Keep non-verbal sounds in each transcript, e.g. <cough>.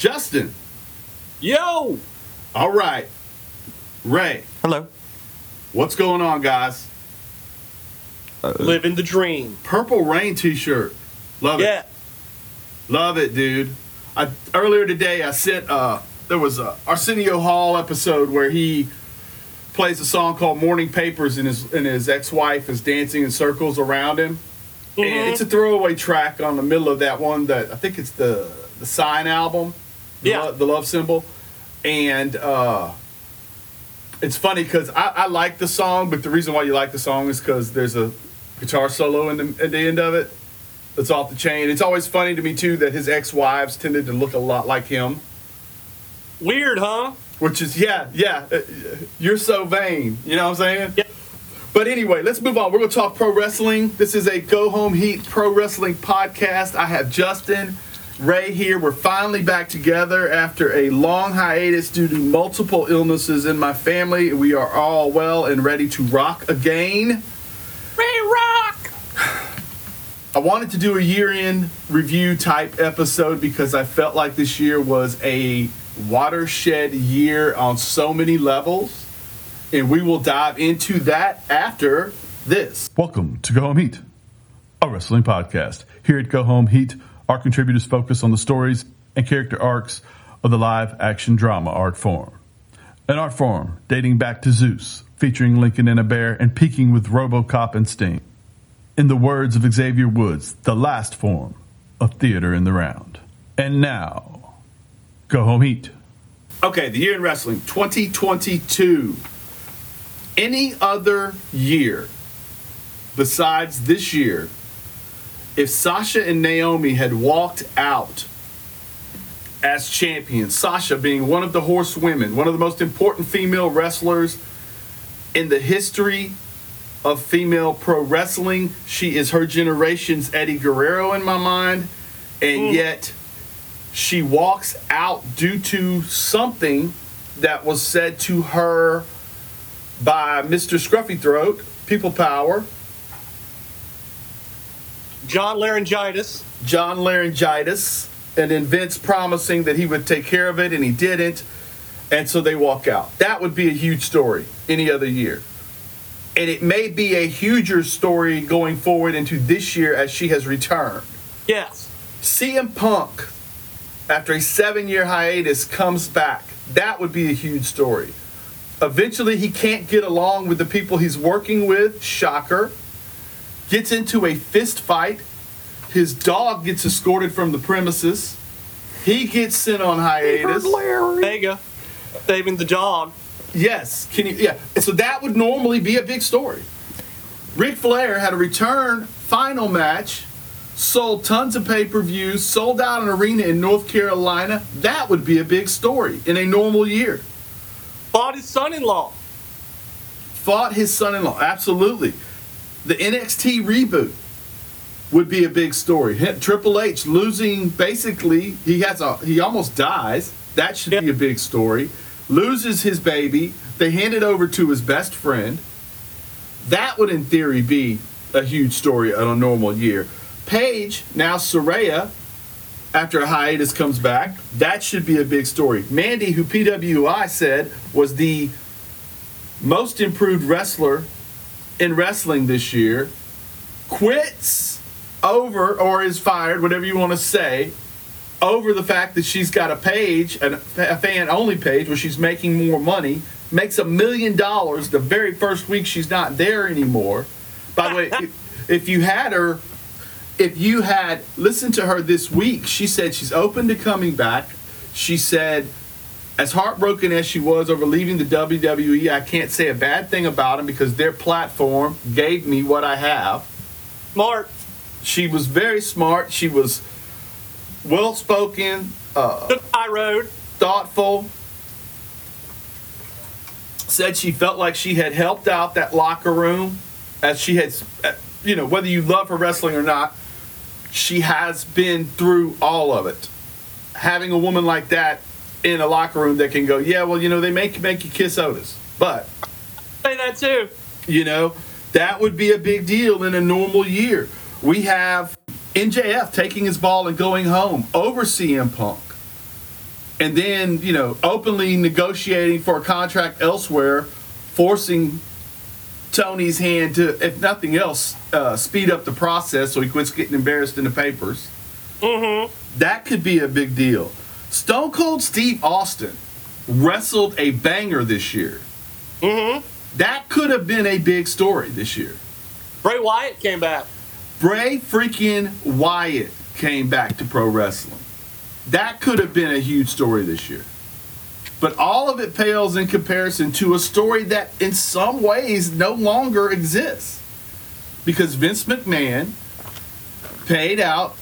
Justin. Yo! All right. Ray, Hello. what's going on, guys? Living the dream. Purple Rain t shirt. Love Yeah. it. Love it, dude. I, earlier today, I sent, uh, there was a Arsenio Hall episode where he plays a song called Morning Papers and his, and his ex wife is dancing in circles around him. And it's a throwaway track on the middle of that one that I think it's the, the Sign album, the, Yeah. Lo- the Love Symbol. And, uh, it's funny because I, I like the song, but the reason why you like the song is because there's a guitar solo in the, at the end of it. That's off the chain. It's always funny to me too that his ex-wives tended to look a lot like him, Weird, huh? which is yeah, yeah. uh, You're so vain. You know what I'm saying? Yep. But anyway, let's move on. We're going to talk pro wrestling. This is a Go Home Heat pro wrestling podcast. I have Justin, Ray here. We're finally back together after a long hiatus due to multiple illnesses in my family. We are all well and ready to rock again. Ray Rock! <sighs> I wanted to do a year in review type episode because I felt like this year was a watershed year on so many levels. And we will dive into that after this. Welcome to Go Home Heat, a wrestling podcast. Here at Go Home Heat, our contributors focus on the stories and character arcs of the live action drama art form. An art form dating back to Zeus, featuring Lincoln and a bear and peaking with Robocop and Sting. In the words of Xavier Woods, the last form of theater in the round. And now, Go Home Heat. Okay, the year in wrestling 2022. Any other year besides this year, if Sasha and Naomi had walked out as champions, Sasha being one of the horsewomen, one of the most important female wrestlers in the history of female pro wrestling, she is her generation's Eddie Guerrero in my mind, and mm. yet she walks out due to something that was said to her by Mr. Scruffy Throat, People Power, John Laryngitis. John Laryngitis, and then Vince promising that he would take care of it, and he didn't. And so they walk out. That would be a huge story any other year. And it may be a huger story going forward into this year as she has returned. Yes. CM Punk, after a seven year hiatus, comes back. That would be a huge story. Eventually, he can't get along with the people he's working with. Shocker. Gets into a fist fight. His dog gets escorted from the premises. He gets sent on hiatus. Vega. Saving the dog. Yes. Can you? Yeah. So that would normally be a big story. Ric Flair had a return final match, sold tons of pay per views, sold out an arena in North Carolina. That would be a big story in a normal year. Fought his son in law. Fought his son in law. Absolutely. The NXT reboot would be a big story. Triple H losing basically, he has a he almost dies. That should be a big story. Loses his baby. They hand it over to his best friend. That would, in theory, be a huge story on a normal year. Paige, now Saraya, after a hiatus comes back. That should be a big story. Mandy, who PWI said was the most improved wrestler in wrestling this year, quits over or is fired, whatever you want to say, over the fact that she's got a page, a fan only page where she's making more money, makes a million dollars the very first week she's not there anymore. By the way, <laughs> if, if you had her, if you had listened to her this week, she said she's open to coming back. She said, as heartbroken as she was over leaving the WWE, I can't say a bad thing about them because their platform gave me what I have. Smart. She was very smart. She was well spoken, uh, high road. thoughtful. Said she felt like she had helped out that locker room, as she had, uh, you know, whether you love her wrestling or not, she has been through all of it. Having a woman like that in a locker room that can go, yeah, well, you know, they make make you kiss Otis, but Say that too. you know, that would be a big deal in a normal year. We have MJF taking his ball and going home over CM Punk. and then you know openly negotiating for a contract elsewhere, forcing Tony's hand to, if nothing else, uh, speed up the process so he quits getting embarrassed in the papers. Mm-hmm. That could be a big deal. Stone Cold Steve Austin wrestled a banger this year. Mm-hmm. That could have been a big story this year. Bray Wyatt came back. Bray freaking Wyatt came back to pro wrestling. That could have been a huge story this year. But all of it pales in comparison to a story that, in some ways, no longer exists. Because Vince McMahon paid out,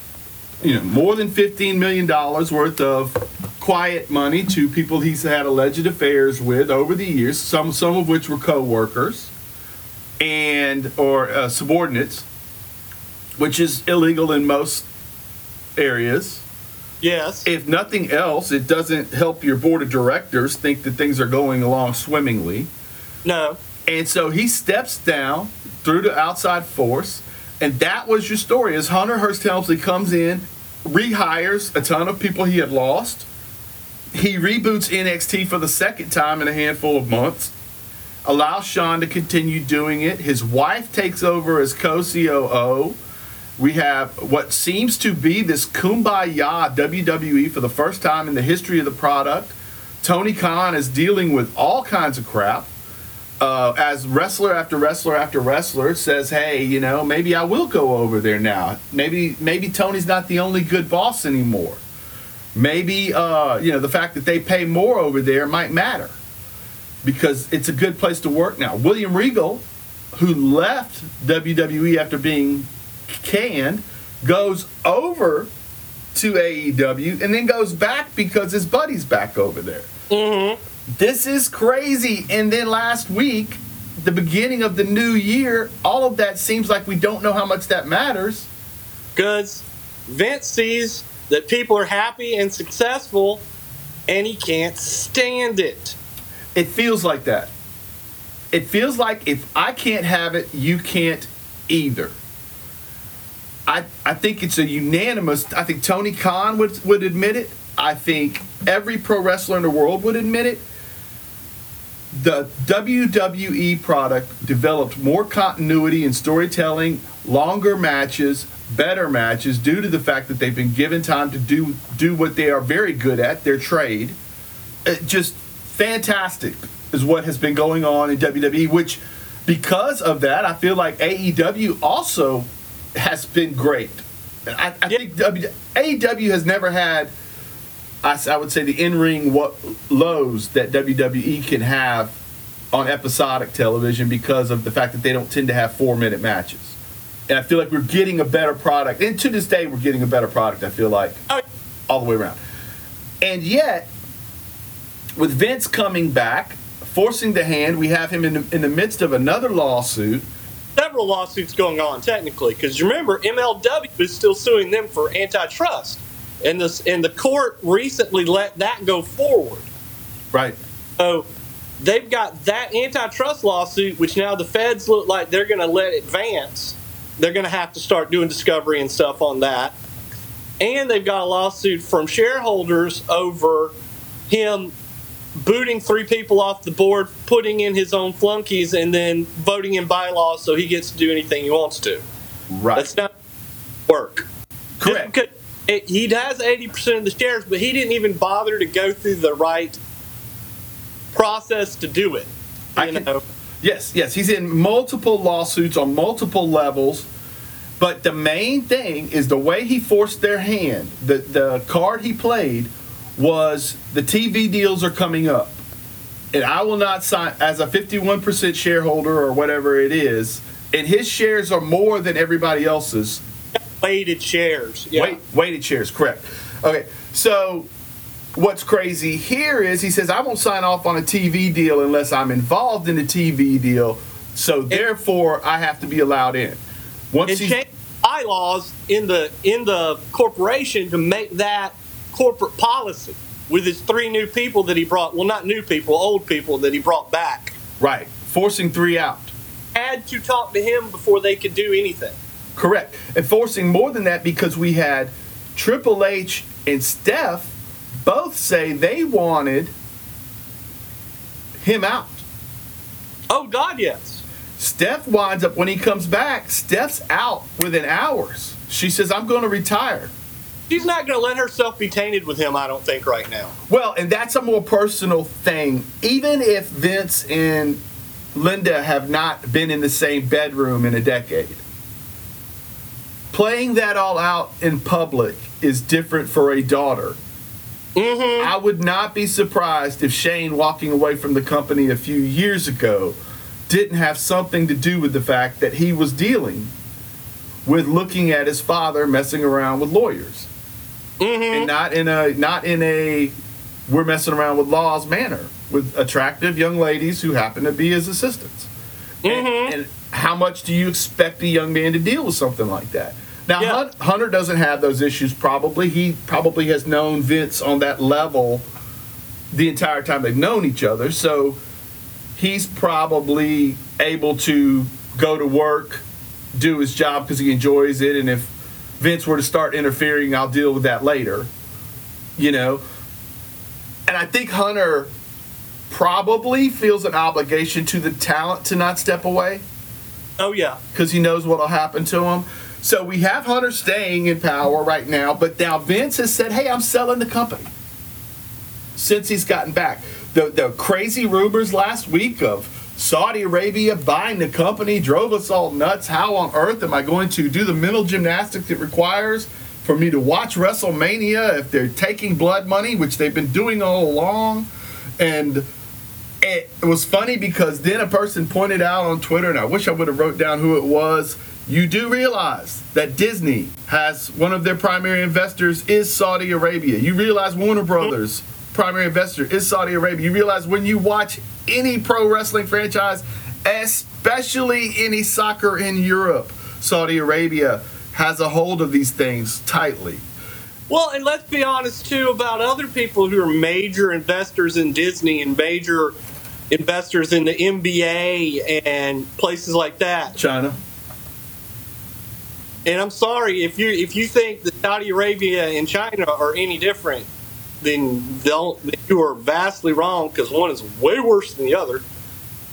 you know, more than $15 million worth of quiet money to people he's had alleged affairs with over the years, some, some of which were co workers and or uh, subordinates, which is illegal in most areas. Yes. If nothing else, it doesn't help your board of directors think that things are going along swimmingly. no. And so he steps down through the outside force, and that was your story. As Hunter Hearst Helmsley comes in, rehires a ton of people he had lost. He reboots NXT for the second time in a handful of months. Allows Sean to continue doing it. His wife takes over as co-COO. We have what seems to be this kumbaya WWE for the first time in the history of the product. Tony Khan is dealing with all kinds of crap uh, as wrestler after wrestler after wrestler says, "Hey, you know, maybe I will go over there now. Maybe maybe Tony's not the only good boss anymore. Maybe uh, you know the fact that they pay more over there might matter because it's a good place to work now." William Regal, who left WWE after being canned, goes over to AEW and then goes back because his buddy's back over there Mm-hmm. This is crazy. And then last week, the beginning of the new year, all of that seems like we don't know how much that matters. Because Vince sees that people are happy and successful, and he can't stand it. It feels like that. It feels like if I can't have it, you can't either. I, I think it's a unanimous. I think Tony Khan would, would admit it. I think every pro wrestler in the world would admit it. The WWE product developed more continuity in storytelling, longer matches, better matches due to the fact that they've been given time to do do what they are very good at, their trade. It just fantastic is what has been going on in WWE, which because of that, I feel like AEW also has been great. I, I Yeah. think w, AEW has never had, I, I would say, the in-ring what lows that WWE can have on episodic television because of the fact that they don't tend to have four-minute matches. And I feel like we're getting a better product. And to this day, we're getting a better product, I feel like Oh, all the way around. And yet, with Vince coming back, forcing the hand, we have him in the, in the midst of another lawsuit. several lawsuits going on technically because remember MLW is still suing them for antitrust, and this and the court recently let that go forward. Right. So they've got that antitrust lawsuit, which now the feds look like they're going to let advance. They're going to have to start doing discovery and stuff on that. And they've got a lawsuit from shareholders over him booting three people off the board, putting in his own flunkies, and then voting in bylaws so he gets to do anything he wants to. Right. That's not work. Correct. It, he has 80% of the shares, but he didn't even bother to go through the right process to do it. I can- know, Yes, yes. He's in multiple lawsuits on multiple levels. But the main thing is the way he forced their hand. The the card he played was the TV deals are coming up. And I will not sign as a 51% shareholder or whatever it is, and his shares are more than everybody else's. Weighted shares. Yeah. Wait, weighted shares, correct. Okay, so what's crazy here is he says, I won't sign off on a TV deal unless I'm involved in the TV deal, so therefore I have to be allowed in. Once and he's, change bylaws in the in the corporation to make that corporate policy with his three new people that he brought. Well, not new people, old people that he brought back. right, forcing three out. Had to talk to him before they could do anything. Correct. And forcing more than that because we had Triple H and Steph both say they wanted him out. Oh God, yes. Steph winds up when he comes back. Steph's out within hours. She says, "I'm going to retire." She's not going to let herself be tainted with him. I don't think right now. Well, and that's a more personal thing. Even if Vince and Linda have not been in the same bedroom in a decade, playing that all out in public is different for a daughter. Mm-hmm. I would not be surprised if Shane walking away from the company a few years ago didn't have something to do with the fact that he was dealing with looking at his father messing around with lawyers Mm-hmm. and not in a not in a we're messing around with laws manner with attractive young ladies who happen to be his assistants. And- Mhm. And, how much do you expect a young man to deal with something like that? Now Yeah. Hunter doesn't have those issues. Probably he probably has known Vince on that level the entire time they've known each other. So he's probably able to go to work, do his job because he enjoys it, and if Vince were to start interfering, I'll deal with that later. You know? And I think Hunter probably feels an obligation to the talent to not step away Oh yeah. because he knows what will happen to him. So we have Hunter staying in power right now, but now Vince has said, hey, I'm selling the company since he's gotten back. The, the crazy rumors last week of Saudi Arabia buying the company drove us all nuts. How on earth am I going to do the mental gymnastics it requires for me to watch WrestleMania if they're taking blood money, which they've been doing all along? And it was funny because then a person pointed out on Twitter, and I wish I would have wrote down who it was. You do realize that Disney has one of their primary investors is Saudi Arabia. You realize Warner Brothers primary investor is Saudi Arabia. You realize when you watch any pro wrestling franchise, especially any soccer in Europe, Saudi Arabia has a hold of these things tightly. Well, and let's be honest too about other people who are major investors in Disney and major investors in the NBA and places like that. China. And I'm sorry if you if you think that Saudi Arabia and China are any different, then don't you are vastly wrong because one is way worse than the other.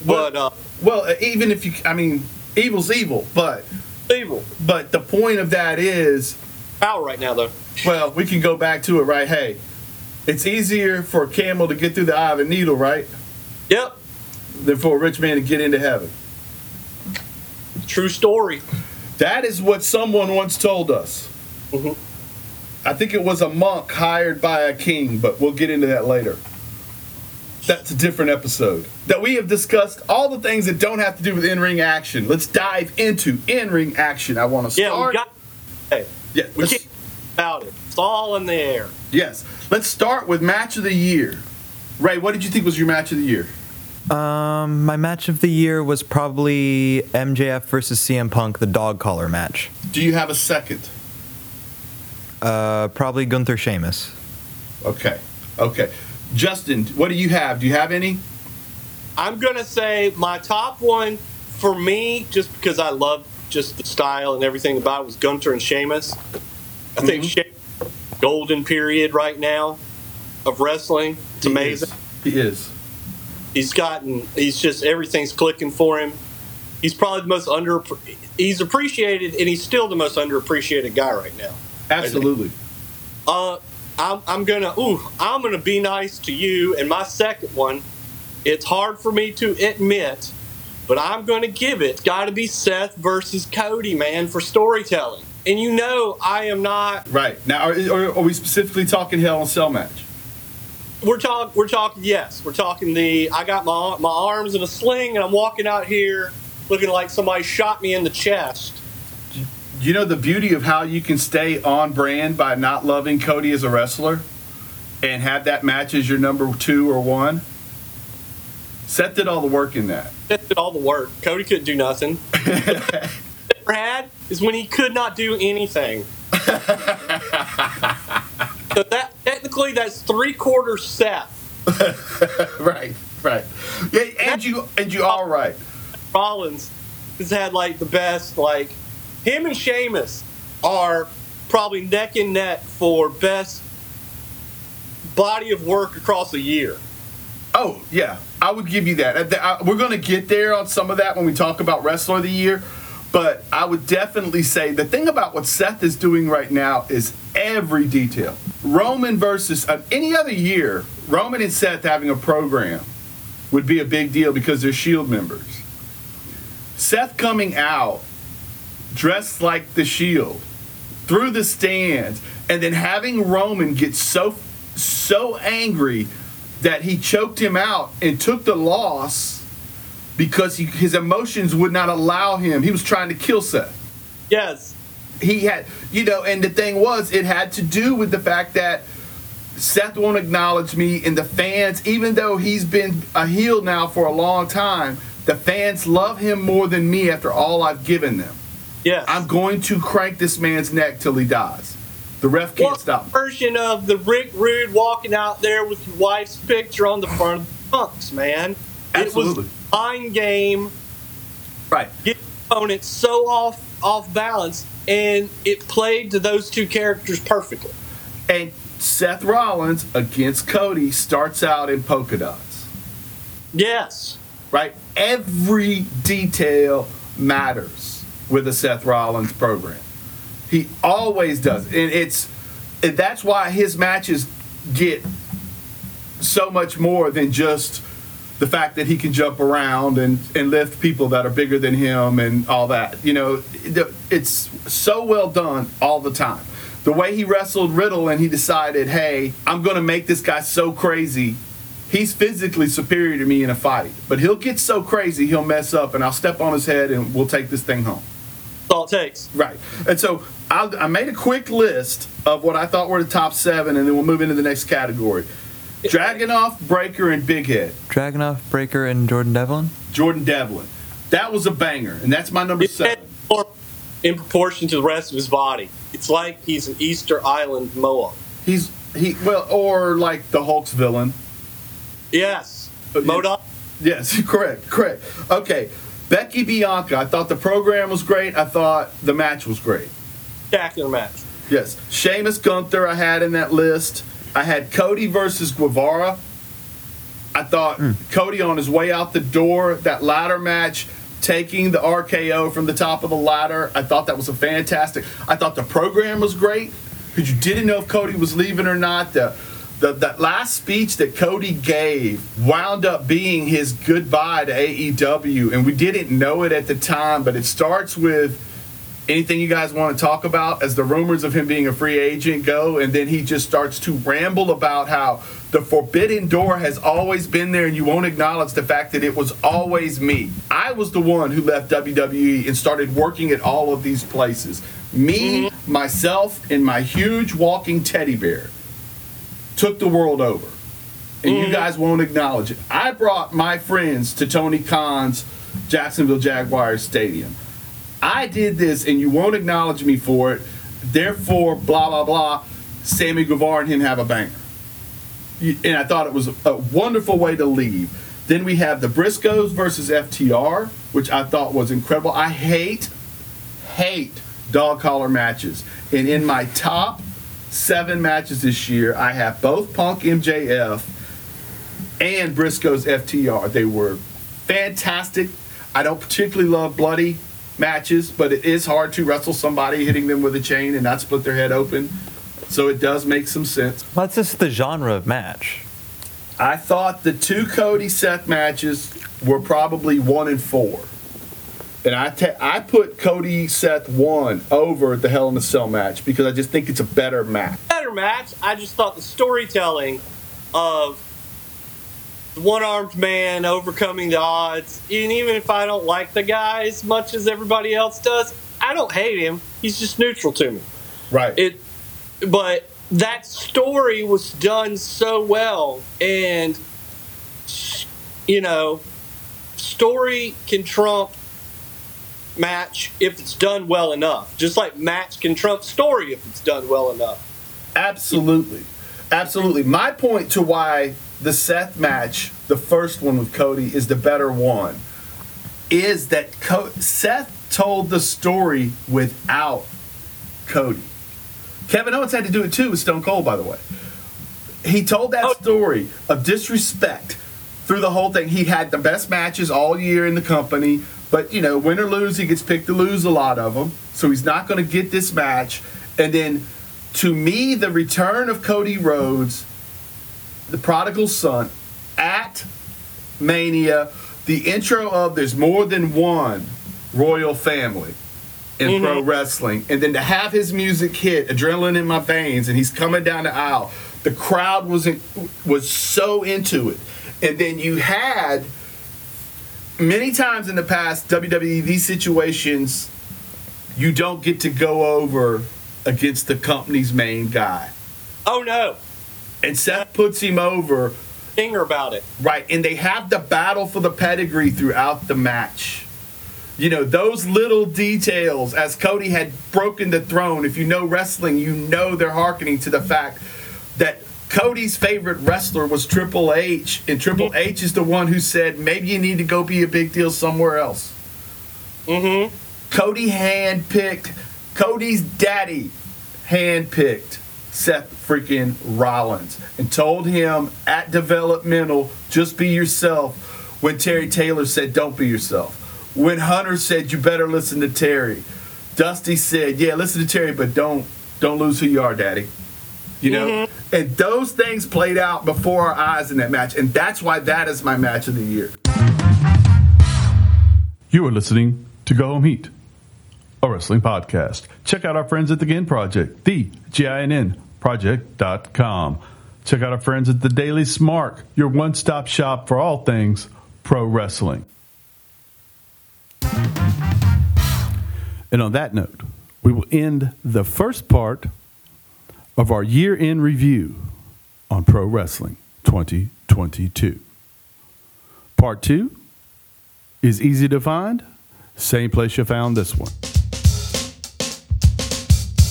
But uh, Well, even if you, I mean, evil's evil, but evil but the point of that is power right now though. Well, we can go back to it, right? Hey, it's easier for a camel to get through the eye of a needle, right? Yep, Than for a rich man to get into heaven. true story. That is what someone once told us. Mhm. I think it was a monk hired by a king, but we'll get into that later. That's a different episode. That we have discussed all the things that don't have to do with in ring action. Let's dive into in ring action. I want to Yeah, start. we got. Hey, yeah, we can't about it. It's all in the air. yes. Let's start with match of the year. Ray, what did you think was your match of the year? Um, my match of the year was probably MJF versus CM Punk, the dog collar match. Do you have a second? Uh, probably Gunther Sheamus. Okay. Okay. Justin, what do you have? Do you have any? I'm gonna say my top one for me, just because I love just the style and everything about it, was Gunther and Sheamus. I think Mhm. Sheamus, golden period right now of wrestling. It's He amazing. is. He is. He's gotten. He's just everything's clicking for him. He's probably the most under. He's appreciated, and he's still the most underappreciated guy right now. Absolutely. Uh, I'm, I'm gonna. Ooh, I'm gonna be nice to you. And my second one, it's hard for me to admit, but I'm gonna give it. Got to be Seth versus Cody, man, for storytelling. And you know, I am not. Right. Now, are, are, are we specifically talking Hell in Cell match? We're talking. We're talking. Yes, we're talking. The I got my my arms in a sling, and I'm walking out here looking like somebody shot me in the chest. You know the beauty of how you can stay on brand by not loving Cody as a wrestler and have that match as your number two or one? Seth did all the work in that. That did all the work. Cody couldn't do nothing. <laughs> Had is when he could not do anything. <laughs> so that technically that's three quarters Seth. <laughs> right. Right. Yeah, and you and you all right. Rollins has had like the best like him and Sheamus are probably neck and neck for best body of work across a year. Oh yeah, I would give you that. We're going to get there on some of that when we talk about wrestler of the year, but I would definitely say the thing about what Seth is doing right now is every detail. Roman versus uh, any other year, Roman and Seth having a program would be a big deal because they're Shield members. Seth coming out dressed like the Shield through the stands, and then having Roman get so so angry that he choked him out and took the loss because he, his emotions would not allow him. He was trying to kill Seth. Yes. He had, you know, and the thing was, it had to do with the fact that Seth won't acknowledge me, and the fans, even though he's been a heel now for a long time, the fans love him more than me after all I've given them. Yes. I'm going to crank this man's neck till he dies. The ref can't What stop. version of the Rick Rude walking out there with your wife's picture on the front of the trunks, man? Absolutely. It was mind game, Right. get the opponent so off off balance, and it played to those two characters perfectly. And Seth Rollins against Cody starts out in polka dots. Yes. Right? Every detail matters with a Seth Rollins program. He always does. And it's and that's why his matches get so much more than just the fact that he can jump around and, and lift people that are bigger than him and all that. You know, it's so well done all the time. The way he wrestled Riddle and he decided, hey, I'm going to make this guy so crazy. He's physically superior to me in a fight, but he'll get so crazy he'll mess up and I'll step on his head and we'll take this thing home. That's all it takes. Right. And so I, I made a quick list of what I thought were the top seven, and then we'll move into the next category. Dragunov, Breakker, and Big Head. Dragunov, Breakker, and Jordan Devlin. Jordan Devlin. That was a banger, and that's my number His seven. formed in proportion to the rest of his body. It's like he's an Easter Island Moai. He's he well, or like the Hulk's villain. Yes. Uh. MODOK. Yes, <laughs> correct, correct. Okay, Becky Bianca. I thought the program was great. I thought the match was great. Spectacular match. Yes, Sheamus Gunther. I had in that list. I had Cody versus Guevara. I thought hmm. Cody on his way out the door, that ladder match, taking the RKO from the top of the ladder. I thought that was a fantastic. I thought the program was great because you didn't know if Cody was leaving or not. The, the that last speech that Cody gave wound up being his goodbye to AEW, and we didn't know it at the time. But it starts with anything you guys want to talk about as the rumors of him being a free agent go and then he just starts to ramble about how the forbidden door has always been there and you won't acknowledge the fact that it was always me. I was the one who left wwe and started working at all of these places. Me mm-hmm. myself and my huge walking teddy bear took the world over. And you mm-hmm. guys won't acknowledge it. I brought my friends to tony khan's jacksonville jaguars stadium I did this and you won't acknowledge me for it. Therefore, blah, blah, blah. Sammy Guevara and him have a banger. And I thought it was a wonderful way to leave. Then we have the Briscoes versus FTR, which I thought was incredible. I hate, hate dog collar matches. And in my top seven matches this year, I have both Punk MJF and Briscoe's FTR. They were fantastic. I don't particularly love bloody matches, but it is hard to wrestle somebody hitting them with a chain and not split their head open. So it does make some sense. Well, that's just the genre of match. I thought the two Cody Seth matches were probably one and four. And I ta- I put Cody Seth one over the Hell in a Cell match because I just think it's a better match. Better match. I just thought the storytelling of the one armed man overcoming the odds, and even if I don't like the guy as much as everybody else does, I don't hate him. He's just neutral to me. Right. it but that story was done so well and you know story can trump match if it's done well enough just like match can trump story if it's done well enough Absolutely. Absolutely. My point to why the Seth match, the first one with Cody, is the better one, is that Co- Seth told the story without Cody. Kevin Owens had to do it too with Stone Cold, by the way. he told that Oh. story of disrespect through the whole thing. He had the best matches all year in the company, but you know, win or lose, he gets picked to lose a lot of them. So he's not going to get this match. And then, to me, the return of Cody Rhodes, the prodigal son, at Mania, the intro of "There's more than one royal family." in pro mm-hmm. wrestling, and then to have his music hit, adrenaline in my veins, and he's coming down the aisle. The crowd was in, was so into it, and then you had many times in the past WWE these situations you don't get to go over against the company's main guy, Oh no, and Seth puts him over finger about it. Right, and they have the battle for the pedigree throughout the match. You know, those little details, as Cody had broken the throne, if you know wrestling, you know they're hearkening to the fact that Cody's favorite wrestler was Triple H, and Triple H is the one who said, maybe you need to go be a big deal somewhere else. Mm-hmm. Cody handpicked, Cody's daddy handpicked Seth freaking Rollins and told him at developmental, just be yourself. When Terry Taylor said, don't be yourself. When Hunter said, you better listen to Terry. Dusty said, yeah, listen to Terry, but don't don't lose who you are, daddy. You know? Mm-hmm. And those things played out before our eyes in that match. And that's why that is my match of the year. You are listening to Go Home Heat, a wrestling podcast. Check out our friends at the GIN Project, the G-I-N-N project.com. Check out our friends at the Daily Smark, your one-stop shop for all things pro wrestling. And on that note, we will end the first part of our year-end review on Pro Wrestling 2022. Part two is easy to find, same place you found this one.